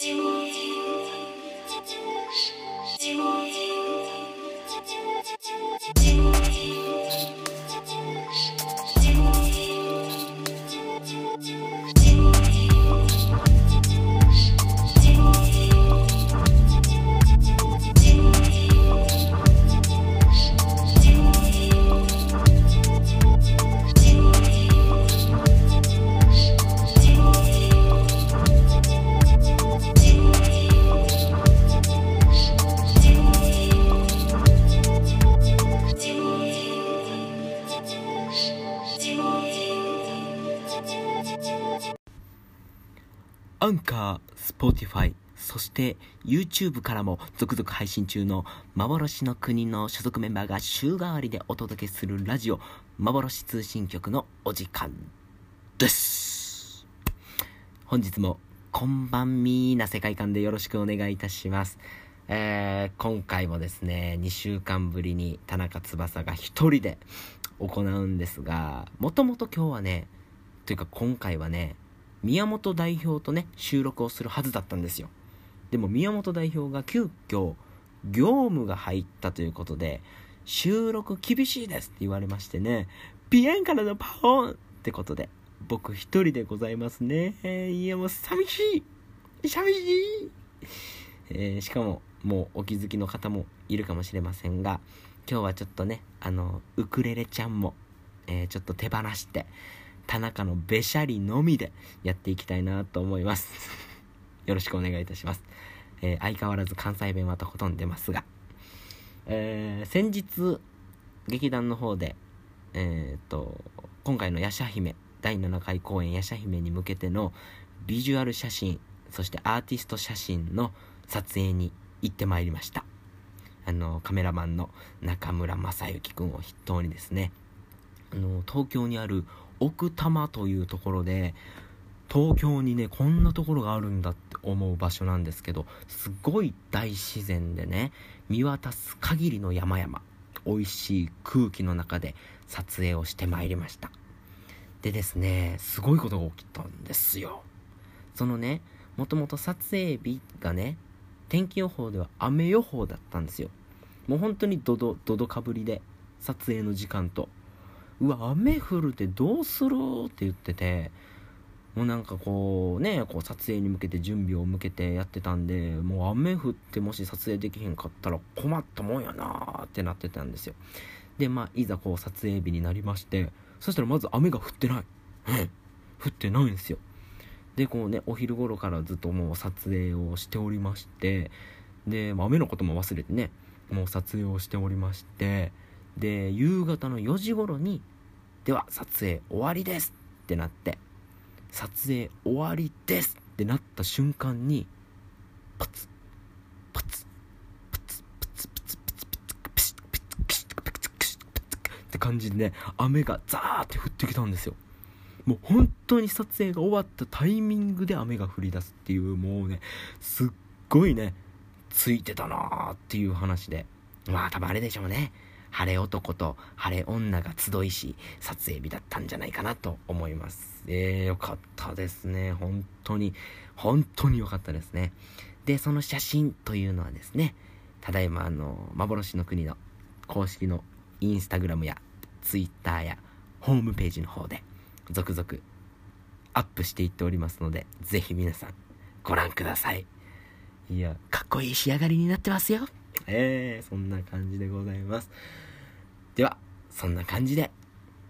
Two. て YouTube からも続々配信中の幻の国の所属メンバーが週替わりでお届けするラジオ幻通信局のお時間です本日もこんばんみーな世界観でよろしくお願いいたしますえー、今回もですね2週間ぶりに田中翼が一人で行うんですがもともと今日はねというか今回はね宮本代表とね、収録をするはずだったんですよ。でも宮本代表が急遽、業務が入ったということで、収録厳しいですって言われましてね、ピエンからのパフォンってことで、僕一人でございますね。いやもう寂しい寂しいえー、しかも、もうお気づきの方もいるかもしれませんが、今日はちょっとね、あの、ウクレレちゃんも、えー、ちょっと手放して、田中のべしゃりのみでやっていきたいなと思います。よろしくお願いいたします。えー、相変わらず関西弁はとことんど出ますが、えー、先日、劇団の方で、えっ、と、今回のヤシャ姫、第7回公演ヤシャ姫に向けてのビジュアル写真、そしてアーティスト写真の撮影に行ってまいりました。あの、カメラマンの中村正幸くんを筆頭にですね、あの、東京にある奥多摩というところで、東京にね、こんなところがあるんだって思う場所なんですけど、すごい大自然でね、見渡す限りの山々、美味しい空気の中で撮影をしてまいりました。でですね、すごいことが起きたんですよ。そのね、もともと撮影日がね、天気予報では雨予報だったんですよ。もう本当にドド、ドドかぶりで、撮影の時間とうわ、雨降るってどうするって言ってて、もうなんかこうね、こう撮影に向けて準備を向けてやってたんで、もう雨降ってもし撮影できへんかったら困ったもんやなーってなってたんですよ。で、まあ、いざこう撮影日になりまして、そしたらまず雨が降ってない。降ってないんですよ。で、こうね、お昼頃からずっともう撮影をしておりまして、で、まあ、雨のことも忘れてね、もう撮影をしておりまして、で、夕方の4時頃に、では撮影終わりですってなって、撮影終わりですってなった瞬間に、パツパツパツパツパツパツパツパツパツパツパツって感じでね、雨がザーって降ってきたんですよ。もう本当に撮影が終わったタイミングで雨が降り出すっていう、もうね、すっごいね、ついてたなーっていう話で。まあ多分あれでしょうね。晴れ男と晴れ女が集いし、撮影日だったんじゃないかなと思います。えー、よかったですね。本当に、本当によかったですね。で、その写真というのはですね、ただいまあの、幻の国の公式のインスタグラムやツイッターやホームページの方で続々アップしていっておりますので、ぜひ皆さんご覧ください。いや、かっこいい仕上がりになってますよ。えー、そんな感じでございます。では、そんな感じで、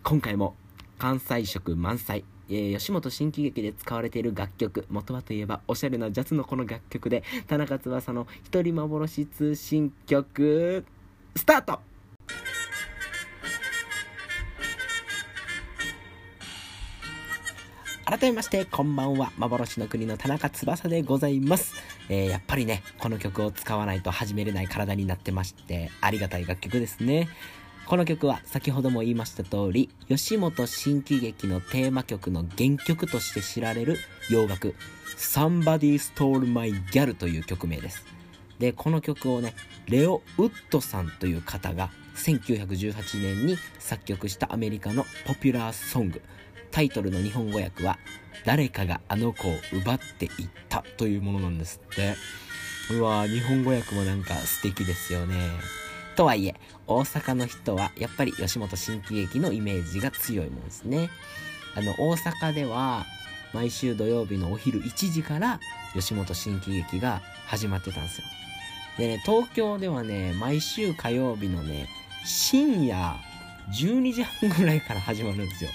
今回も関西色満載、えー、吉本新喜劇で使われている楽曲、元はといえばおしゃれなジャズのこの楽曲で、田中翼の一人幻通信曲、スタート改めまして、こんばんは。幻の国の田中翼でございます。えー、やっぱりね、この曲を使わないと始めれない体になってまして、ありがたい楽曲ですね。この曲は先ほども言いました通り、吉本新喜劇のテーマ曲の原曲として知られる洋楽、Somebody Stole My Gal という曲名です。で、この曲をね、レオ・ウッドさんという方が1918年に作曲したアメリカのポピュラーソング、タイトルの日本語訳は、誰かがあの子を奪っていったというものなんですって。うわ日本語訳もなんか素敵ですよね。とはいえ大阪の人はやっぱり吉本新喜劇のイメージが強いもんですね。あの大阪では毎週土曜日のお昼1時から吉本新喜劇が始まってたんですよ。でね東京ではね毎週火曜日のね深夜12時半ぐらいから始まるんですよ。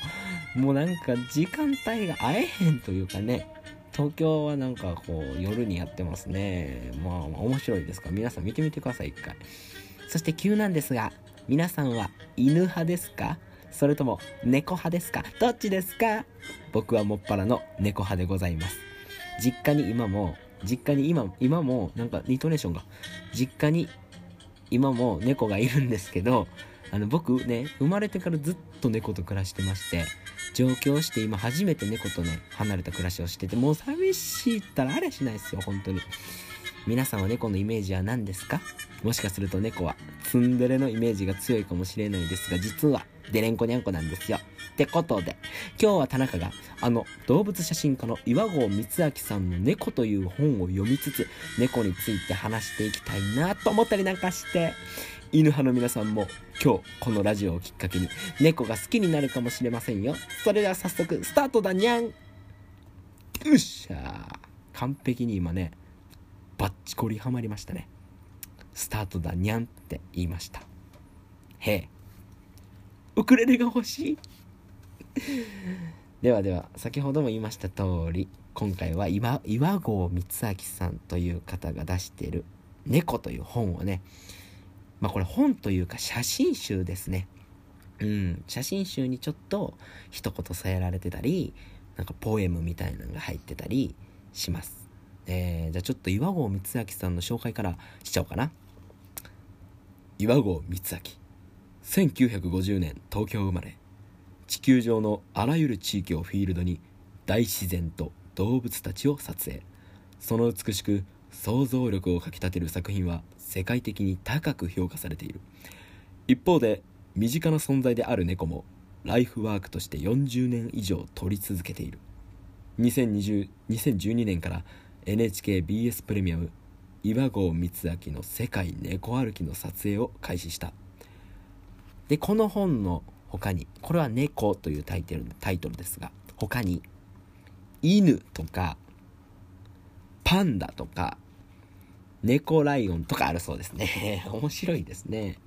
もうなんか時間帯が合えへんというかね。東京はなんかこう夜にやってますね。まあ面白いですか。ら皆さん見てみてください一回。そして急なんですが皆さんは犬派ですか？それとも猫派ですか？どっちですか？僕はもっぱらの猫派でございます。実家に今も実家に今今もなんかイントネーションが。実家に今も猫がいるんですけどあの僕ね生まれてからずっと猫と暮らしてまして上京して今初めて猫とね離れた暮らしをしててもう寂しいったらあれしないですよ本当に。皆さんは猫のイメージは何ですか？もしかすると猫はツンデレのイメージが強いかもしれないですが実はデレンコニャンコなんですよ。ってことで今日は田中があの動物写真家の岩合光明さんの「猫」という本を読みつつ猫について話していきたいなと思ったりなんかして。犬派の皆さんも今日このラジオをきっかけに猫が好きになるかもしれませんよ。それでは早速スタートだにゃん。よっしゃ完璧に今ねバッチコリハマりましたね。スタートだにゃんって言いました。へえ。ウクレレが欲しい。ではでは先ほども言いました通り今回は岩岩合光明さんという方が出している「猫」という本をねまあこれ本というか写真集ですね。うん、写真集にちょっと一言添えられてたりなんかポエムみたいなのが入ってたりします。えー、じゃあちょっと岩合光明さんの紹介からしちゃおうかな。岩合光明。1950年東京生まれ。地球上のあらゆる地域をフィールドに大自然と動物たちを撮影。その美しく想像力をかきたてる作品は世界的に高く評価されている。一方で身近な存在である猫もライフワークとして40年以上撮り続けている。2020 2012年から NHKBS プレミアム岩合光明の世界猫歩きの撮影を開始した。でこの本の他にこれは「猫」というタイトルタイトルですが他に犬とかパンダとか猫ライオンとかあるそうですね。面白いですね。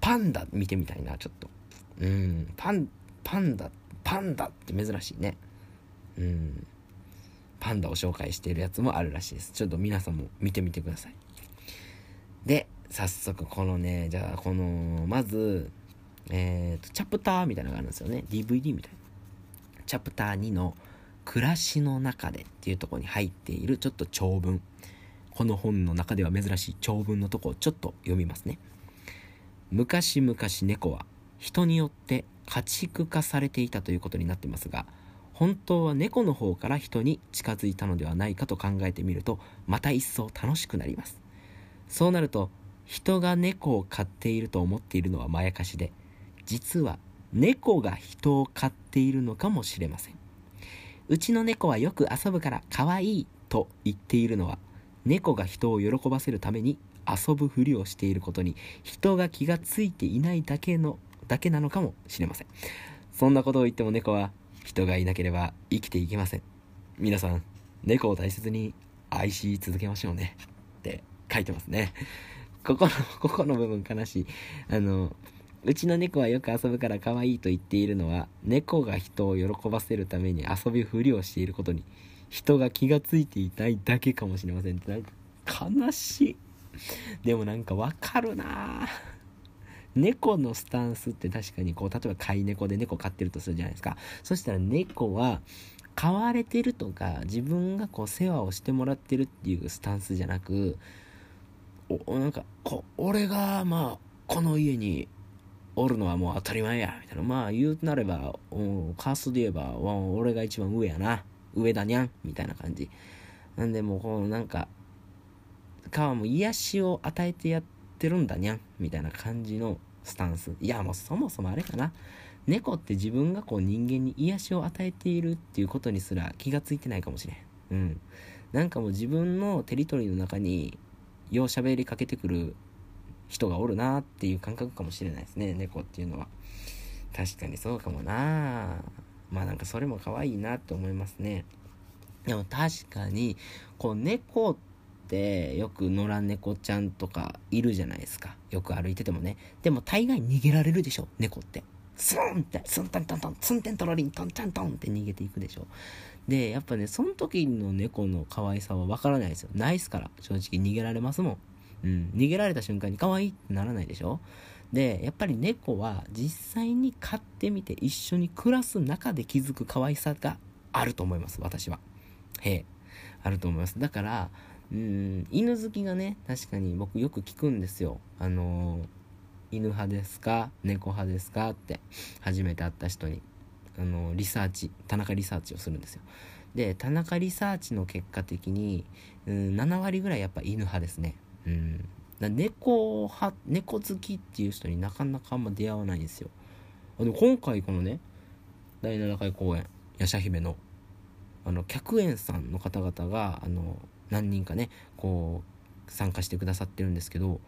パンダ見てみたいなちょっと。うん。パンパンダパンダって珍しいね。うん。パンダを紹介しているやつもあるらしいです。ちょっと皆さんも見てみてください。で早速このね、じゃあこの、まず、えっ、ー、と、チャプターみたいなのがあるんですよね。DVD みたいな。チャプター2の暮らしの中でっていうとこに入っているちょっと長文。この本の中では珍しい長文のとこをちょっと読みますね。昔々猫は人によって家畜化されていたということになってますが、本当は猫の方から人に近づいたのではないかと考えてみると、また一層楽しくなります。そうなると、人が猫を飼っていると思っているのはまやかしで実は猫が人を飼っているのかもしれませんうちの猫はよく遊ぶから可愛いと言っているのは猫が人を喜ばせるために遊ぶふりをしていることに人が気がついていないだけのだけなのかもしれません。そんなことを言っても猫は人がいなければ生きていけません。皆さん猫を大切に愛し続けましょうね。って書いてますね。ここの、ここの部分悲しい。あの、うちの猫はよく遊ぶから可愛いと言っているのは、猫が人を喜ばせるために遊びふりをしていることに、人が気がついていないだけかもしれませんって、なんか悲しい。でもなんかわかるな猫のスタンスって確かにこう、例えば飼い猫で猫飼ってるとするじゃないですか。そしたら猫は、飼われてるとか、自分がこう世話をしてもらってるっていうスタンスじゃなく、おなんかこ俺がまあこの家におるのはもう当たり前やみたいなまあ言うなればカーストで言えば俺が一番上やな上だにゃんみたいな感じなんでもうこうなんか川も癒しを与えてやってるんだにゃんみたいな感じのスタンスいやもうそもそもあれかな猫って自分がこう人間に癒しを与えているっていうことにすら気がついてないかもしれん。うん。なんかもう自分のテリトリーの中によう喋りかけてくる人がおるなっていう感覚かもしれないですね、猫っていうのは。確かにそうかもなまあなんかそれも可愛いなって思いますね。でも確かに、こう猫ってよく野良猫ちゃんとかいるじゃないですか。よく歩いててもね。でも大概逃げられるでしょ、猫って。スンって、スンタンタンタン、ツンテントロリン、トンチャントンって逃げていくでしょ。で、やっぱね、その時の猫の可愛さはわからないですよ。ないっすから、正直逃げられますもん。うん、逃げられた瞬間に可愛いってならないでしょで、やっぱり猫は実際に飼ってみて一緒に暮らす中で気づく可愛さがあると思います、私は。へえ、あると思います。だから、うん、犬好きがね、確かに僕よく聞くんですよ。あのー犬派ですか猫派ですかって初めて会った人にあのリサーチ田中リサーチをするんですよで田中リサーチの結果的に、うん、7割ぐらいやっぱ犬派ですねうん猫派猫好きっていう人になかなかあんま出会わないんですよ。あの今回このね第7回公演ヤシャ姫のあの客演さんの方々があの何人かねこう参加してくださってるんですけど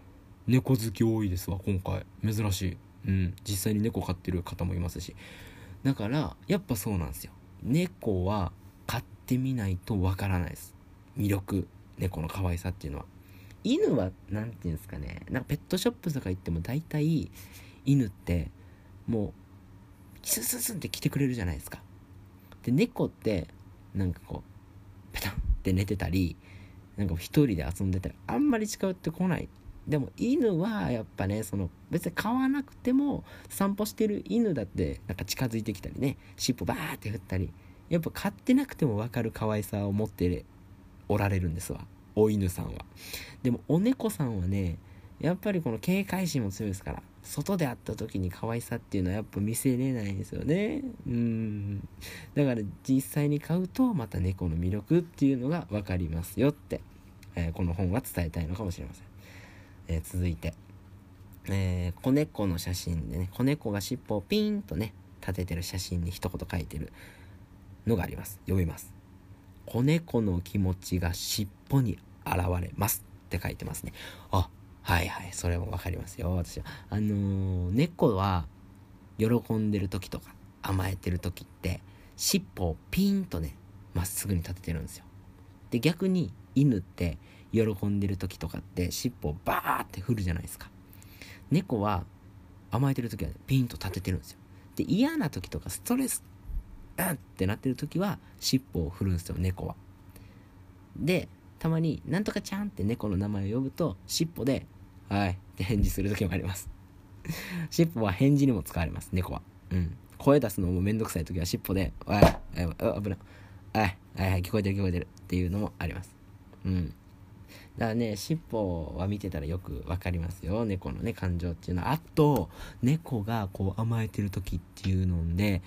猫好き多いですわ今回。珍しい。うん。実際に猫飼ってる方もいますし。だからやっぱそうなんですよ。猫は飼ってみないとわからないです。魅力。猫の可愛さっていうのは。犬は何て言うんですかねなんかペットショップとか行っても大体犬ってもうキスススンって来てくれるじゃないですか。で猫ってなんかこうペタンって寝てたりなんか一人で遊んでたりあんまり近寄ってこない。でも犬はやっぱねその別に飼わなくても散歩してる犬だってなんか近づいてきたりね尻尾バーって振ったりやっぱ飼ってなくても分かる可愛さを持っておられるんですわ。お犬さんは。でもお猫さんはねやっぱりこの警戒心も強いですから外で会った時に可愛さっていうのはやっぱ見せれないですよね。うん。だから実際に飼うとまた猫の魅力っていうのが分かりますよって、えー、この本は伝えたいのかもしれません。えー、続いて、えー、子猫の写真でね、子猫が尻尾をピンとね、立ててる写真に一言書いてるのがあります。読みます。子猫の気持ちが尻尾に現れますって書いてますね。あ、はいはい、それもわかりますよ、私は。あのー、猫は喜んでる時とか甘えてる時って、尻尾をピンとね、まっすぐに立ててるんですよ。で、逆に犬って喜んでる時とかって尻尾をバーって振るじゃないですか猫は甘えてる時は、ね、ピンと立ててるんですよで嫌な時とかストレスうんってなってる時は尻尾を振るんですよ猫はでたまになんとかちゃんって猫の名前を呼ぶと尻尾ではいって返事する時もあります 尻尾は返事にも使われます猫はうん声出すのもめんどくさい時は尻尾で「おいおい危ないはいはいはい聞こえてる聞こえてる」っていうのもありますうんだからね、尻尾は見てたらよくわかりますよ。猫のね、感情っていうのは。あと、猫がこう甘えてる時っていうので、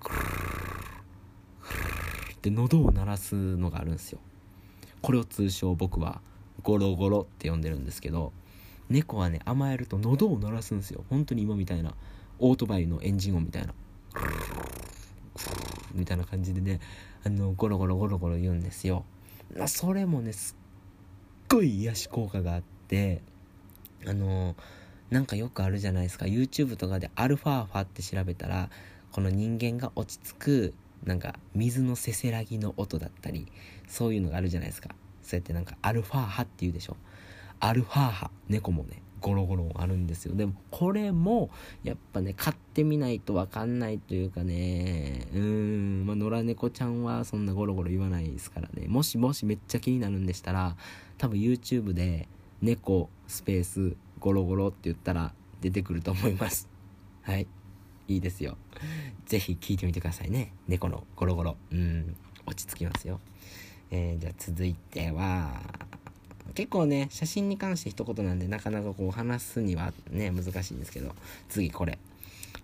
クルーって喉を鳴らすのがあるんですよ。これを通称僕はゴロゴロって呼んでるんですけど、猫はね、甘えると喉を鳴らすんですよ。本当に今みたいな、オートバイのエンジン音みたいな。みたいな感じでね、あの、ゴロゴロゴロゴロ言うんですよ。それもね、すっごい癒し効果があってあのなんかよくあるじゃないですか YouTube とかでアルファーファって調べたらこの人間が落ち着くなんか水のせせらぎの音だったりそういうのがあるじゃないですか。そうやってなんかアルファーハって言うでしょ。アルファーハ猫もねゴロゴロあるんですよ。でもこれもやっぱね買ってみないと分かんないというかね。うーんまあ野良猫ちゃんはそんなゴロゴロ言わないですからね。もしもしめっちゃ気になるんでしたら多分 YouTube で猫スペースゴロゴロって言ったら出てくると思います。はい。いいですよ。是非聞いてみてくださいね。猫のゴロゴロ。うん。落ち着きますよ。えー、じゃあ続いては結構ね写真に関して一言なんでなかなかこう話すにはね難しいんですけど次これ。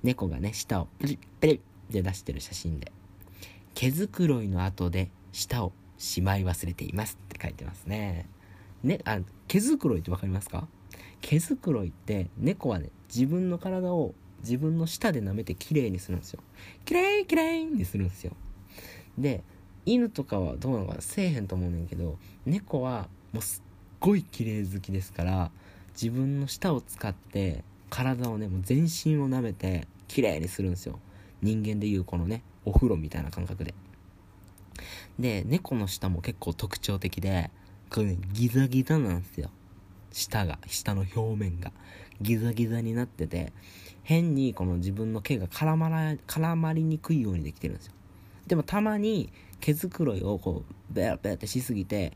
猫がね舌をペリッペリッで出してる写真で毛づくろいの後で舌をしまい忘れていますって書いてますね。ね、あ、毛づくろいって分かりますか？毛づくろいって猫はね、自分の体を自分の舌で舐めて綺麗にするんですよ。綺麗綺麗にするんですよ。で犬とかはどうなのかな？せえへんと思うねんけど猫はもうすっごい綺麗好きですから自分の舌を使って体をねもう全身を舐めて綺麗にするんですよ。人間でいうこのねお風呂みたいな感覚で。で猫の舌も結構特徴的でこれねギザギザなんですよ。舌が舌の表面がギザギザになってて変にこの自分の毛が絡まら絡まりにくいようにできてるんですよ。でもたまに毛づくろいをこうベラベラってしすぎて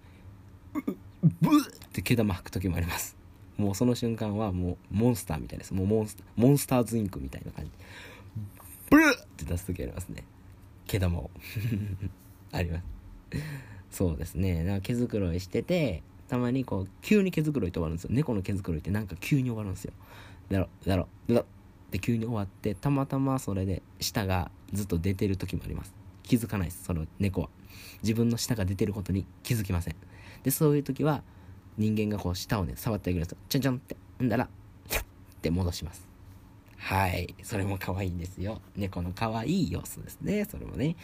ブーって毛玉吐く時もあります。もうその瞬間はもうモンスターみたいです。もうモンスターモンスターズインクみたいな感じ。ブルって出す時ありますね。毛玉を。あります。そうですね。だか毛づくろいしててたまにこう急に毛づくろいって終わるんですよ。猫の毛づくろいってなんか急に終わるんですよ。だろだろだろ。って急に終わってたまたまそれで舌がずっと出てる時もあります。気づかないですその猫は。自分の舌が出てることに気づきません。でそういう時は人間がこう舌をね触ってあげるんですよ。ちょんちょんってんだらって戻します。はい。それも可愛いんですよ。猫の可愛い様子ですね。それもね。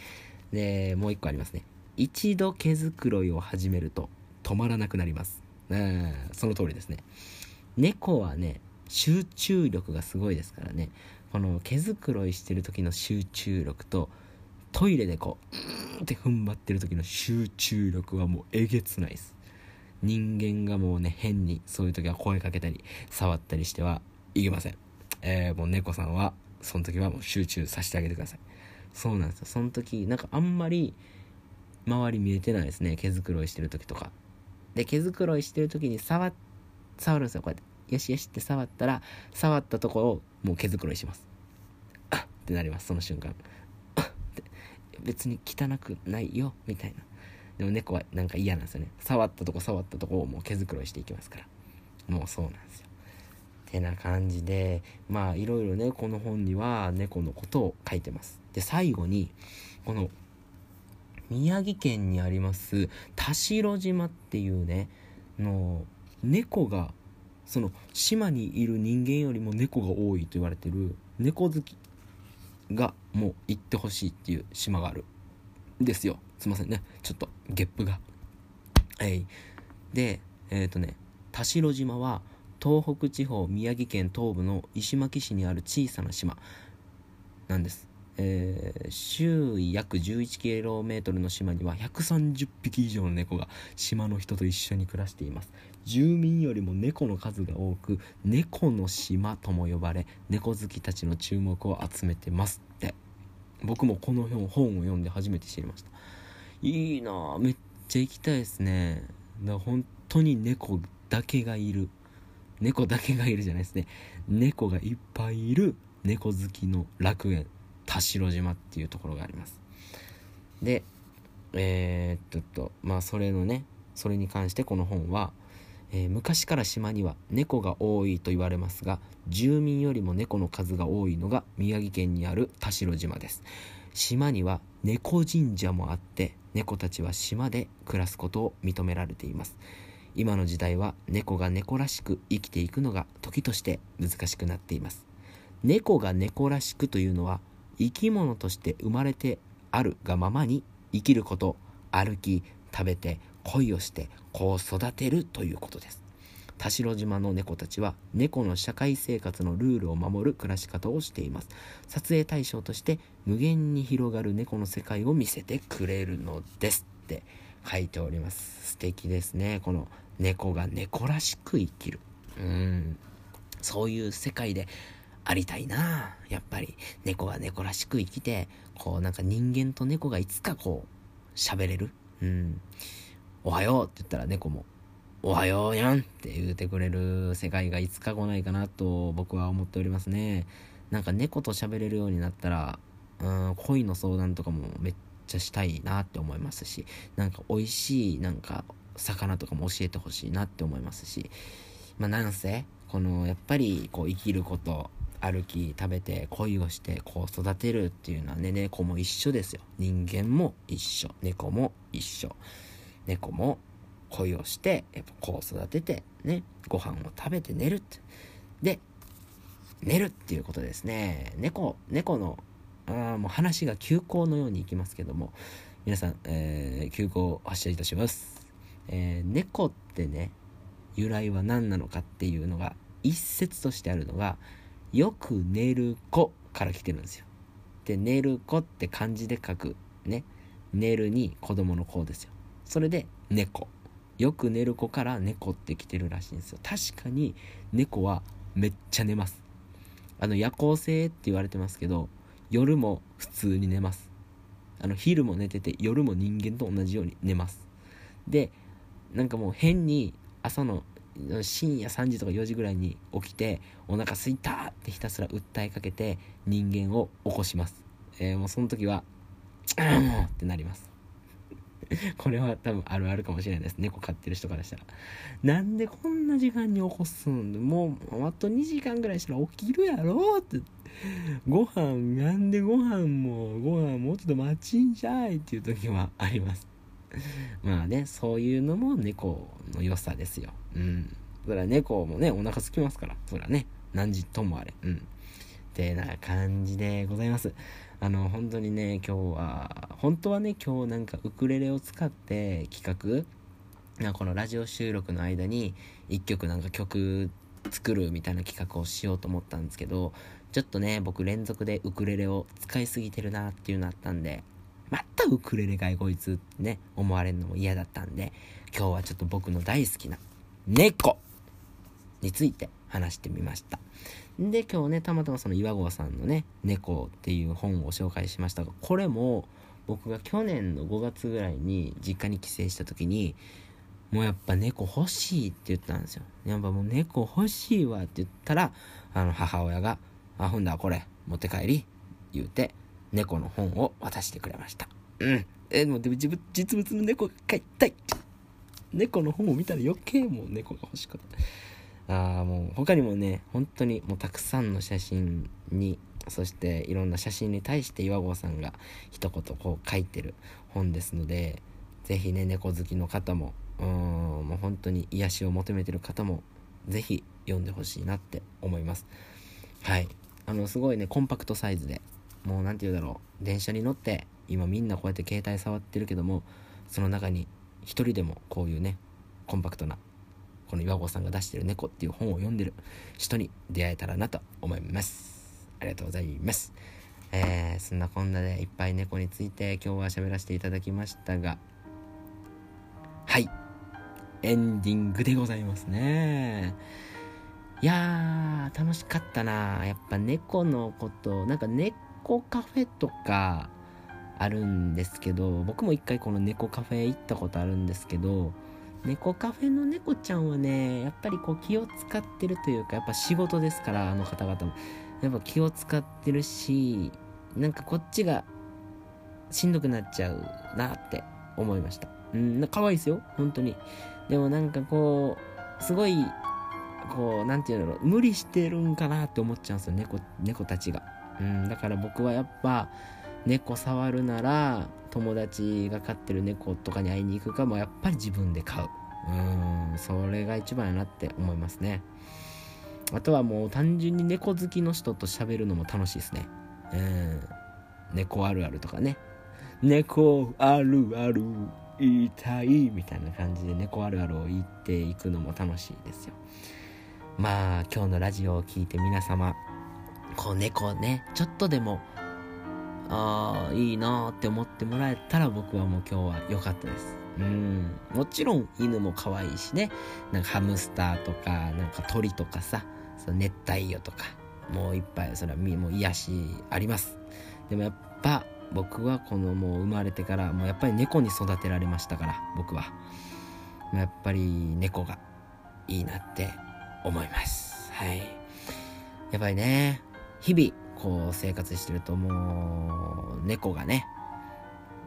でもう一個ありますね。一度毛づくろいを始めると止まらなくなります。うんその通りですね。猫はね集中力がすごいですからね。この毛づくろいしてる時の集中力とトイレでこううーんって踏ん張ってる時の集中力はもうえげつないです。人間がもうね変にそういう時は声かけたり触ったりしてはいけません。えー、もう猫さんはその時はもう集中させてあげてください。そうなんですよ。その時なんかあんまり周り見えてないですね。毛づくろいしてる時とか。で毛づくろいしてる時に触触るんですよ。こうやってよしよしって触ったら触ったところをもう毛づくろいします。あっってなりますその瞬間。あっって。別に汚くないよみたいな。でも猫はなんか嫌なんですよね。触ったとこ触ったとこをもう毛づくろいしていきますから。もうそうなんですよ。てな感じでまあいろいろねこの本には猫のことを書いてます。で最後にこの宮城県にあります田代島っていうねの猫がその島にいる人間よりも猫が多いと言われてる猫好きがもう行ってほしいっていう島があるんですよ。すいませんね。ちょっとゲップが。はい。でえっ、ー、とね田代島は東北地方宮城県東部の石巻市にある小さな島なんです。えー、周囲約 11km の島には130匹以上の猫が島の人と一緒に暮らしています。住民よりも猫の数が多く猫の島とも呼ばれ猫好きたちの注目を集めてますって。僕もこの本を読んで初めて知りました。いいなめっちゃ行きたいですね。だから本当に猫だけがいる。猫だけがいるじゃないですね。猫がいっぱいいる猫好きの楽園。田代島っていうところがあります。でえー、っとまあそれのねそれに関してこの本は、えー、昔から島には猫が多いと言われますが住民よりも猫の数が多いのが宮城県にある田代島です。島には猫神社もあって猫たちは島で暮らすことを認められています。今の時代は猫が猫らしく生きていくのが時として難しくなっています。猫が猫らしくというのは生き物として生まれてあるがままに生きること歩き食べて恋をして子を育てるということです。田代島の猫たちは猫の社会生活のルールを守る暮らし方をしています。撮影対象として無限に広がる猫の世界を見せてくれるのですって書いております。素敵ですね。この猫が猫らしく生きる。うん。そういう世界でありたいな。やっぱり。猫が猫らしく生きてこうなんか人間と猫がいつかこう喋れる。うん。おはようって言ったら猫もおはようやんって言うてくれる。世界がいつか来ないかなと僕は思っておりますね。なんか猫と喋れるようになったらうん恋の相談とかもめっちゃしたいなって思いますしなんか美味しいなんか魚とかも教えてほしいなって思いますしまあなんせこのやっぱりこう生きること歩き食べて恋をして子を育てるっていうのはね猫も一緒ですよ。人間も一緒。猫も一緒。猫も恋をしてやっぱ子を育ててねご飯を食べて寝るって。で寝るっていうことですね。猫、猫の、あもう話が急行のようにいきますけども、皆さん、えー、急行発車いたします。えー、猫ってね、由来は何なのかっていうのが、一説としてあるのが、よく寝る子から来てるんですよ。で、寝る子って漢字で書く、ね。寝るに子供の子ですよ。それで、猫。よく寝る子から猫って来てるらしいんですよ。確かに、猫はめっちゃ寝ます。あの、夜行性って言われてますけど、夜も普通に寝ます。あの、昼も寝てて、夜も人間と同じように寝ます。で、なんかもう変に朝の深夜3時とか4時ぐらいに起きてお腹すいたってひたすら訴えかけて人間を起こします、えー、もうその時は「う」ってなります。これは多分あるあるかもしれないです。猫飼ってる人からしたら。なんでこんな時間に起こすんもうあと2時間ぐらいしたら起きるやろって。ご飯なんでご飯もご飯もうちょっと待ちんじゃいっていう時はあります。まあね、そういうのも猫の良さですよ。うん。それは猫もね、お腹空きますから。それはね、何時ともあれ。うん。ってな感じでございます。あの、本当にね、今日は、本当はね、今日なんかウクレレを使って企画、このラジオ収録の間に一曲なんか曲作るみたいな企画をしようと思ったんですけど、ちょっとね、僕連続でウクレレを使いすぎてるなっていうのあったんで、またウクレレかいこいつってね、思われるのも嫌だったんで、今日はちょっと僕の大好きな猫について話してみました。で、今日ね、たまたまその岩合さんのね、猫っていう本を紹介しましたが、これも僕が去年の5月ぐらいに実家に帰省した時に、もうやっぱ猫欲しいって言ったんですよ。やっぱもう猫欲しいわって言ったら、あの母親が、あ、ほんだこれ持って帰り、言うて、猫の本を渡してくれました。うん。え、もでも実物の猫が飼いたい。猫の本を見たら余計もう猫が欲しかった。ああ、もう他にもね、本当にもうたくさんの写真に、そしていろんな写真に対して岩合さんが一言こう書いてる本ですので、ぜひね、猫好きの方も、うん、もう本当に癒しを求めてる方も、ぜひ読んでほしいなって思います。はい。あの、すごいね、コンパクトサイズで、もう何て言うだろう。電車に乗って今みんなこうやって携帯触ってるけどもその中に一人でもこういうねコンパクトなこの岩合さんが出してる猫っていう本を読んでる人に出会えたらなと思います。ありがとうございます。えー、そんなこんなでいっぱい猫について今日は喋らせていただきましたがはい。エンディングでございますね。いやー楽しかったな。やっぱ猫のことなんか猫猫カフェとかあるんですけど、僕も一回この猫カフェ行ったことあるんですけど、猫カフェの猫ちゃんはね、やっぱりこう気を使ってるというか、やっぱ仕事ですから、あの方々も。やっぱ気を使ってるし、なんかこっちがしんどくなっちゃうなって思いました。うん、可愛いですよ、本当に。でもなんかこう、すごい、こう、なんていうんだろう、無理してるんかなって思っちゃうんですよ、猫、猫たちが。うん、だから僕はやっぱ猫触るなら友達が飼ってる猫とかに会いに行くかもやっぱり自分で飼う。うんそれが一番やなって思いますね。あとはもう単純に猫好きの人と喋るのも楽しいですね。うん猫あるあるとかね。猫あるある言いたいみたいな感じで猫あるあるを言っていくのも楽しいですよ。まあ今日のラジオを聴いて皆様こう猫ね、ちょっとでも、ああ、いいなーって思ってもらえたら僕はもう今日は良かったです。うん。もちろん犬も可愛いしね。なんかハムスターとか、なんか鳥とかさ、その熱帯魚とか、もういっぱい、それはもう癒しあります。でもやっぱ僕はこのもう生まれてからもうやっぱり猫に育てられましたから、僕は。やっぱり猫がいいなって思います。はい。やっぱりね、日々、こう生活してるともう、猫がね、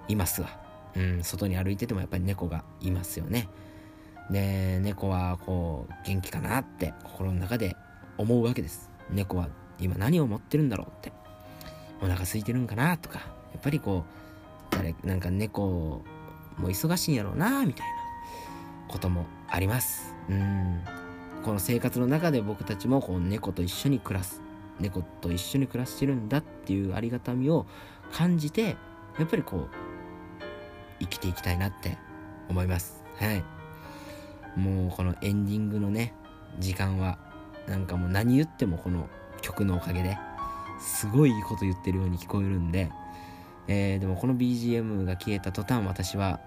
いますわ。うん、外に歩いててもやっぱり猫がいますよね。で、猫はこう、元気かなって心の中で思うわけです。猫は今何を持ってるんだろうって。お腹空いてるんかなとか。やっぱりこう、誰、なんか猫も忙しいんやろうなみたいなこともあります。うん。この生活の中で僕たちもこう猫と一緒に暮らす。猫と一緒に暮らしてるんだっていうありがたみを感じてやっぱりこう生きていきたいなって思います。はい。もうこのエンディングのね時間はなんかもう何言ってもこの曲のおかげですごいいいこと言ってるように聞こえるんで、えー、でもこの BGM が消えた途端私は、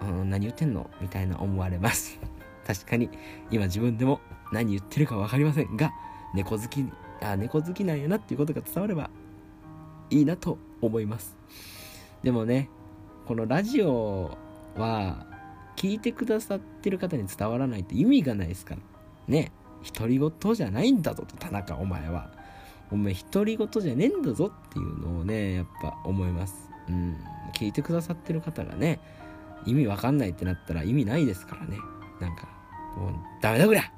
うん、何言ってんのみたいな思われます。確かに今自分でも何言ってるか分かりませんが猫好きあ猫好きなんやなっていうことが伝わればいいなと思います。でもねこのラジオは聞いてくださってる方に伝わらないって意味がないですから。ね独り言じゃないんだぞと田中お前は。お前独り言じゃねえんだぞっていうのをねやっぱ思います。うん。聞いてくださってる方がね意味わかんないってなったら意味ないですからね。なんかもうダメだこりゃ。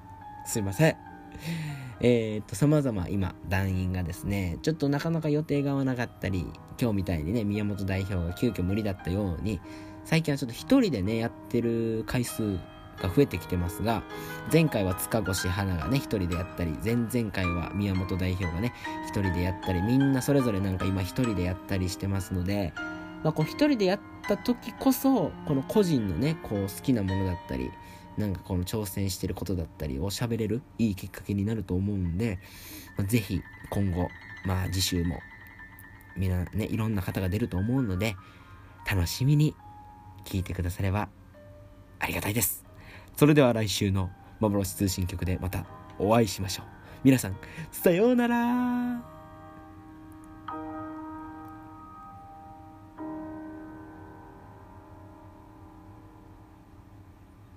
すいません。えー、っと、様々今、団員がですね、ちょっとなかなか予定が合わなかったり、今日みたいにね、宮本代表が急遽無理だったように、最近はちょっと一人でね、やってる回数が増えてきてますが、前回は塚越花がね、一人でやったり、前々回は宮本代表がね、一人でやったり、みんなそれぞれなんか今一人でやったりしてますので、まあ、こう一人でやった時こそ、この個人のね、こう好きなものだったり、なんかこの挑戦してることだったりを喋れるいいきっかけになると思うんで、まあ、ぜひ今後、まあ次週も、みんなね、いろんな方が出ると思うので、楽しみに聞いてくださればありがたいです。それでは来週の幻通信局でまたお会いしましょう。皆さん、さようなら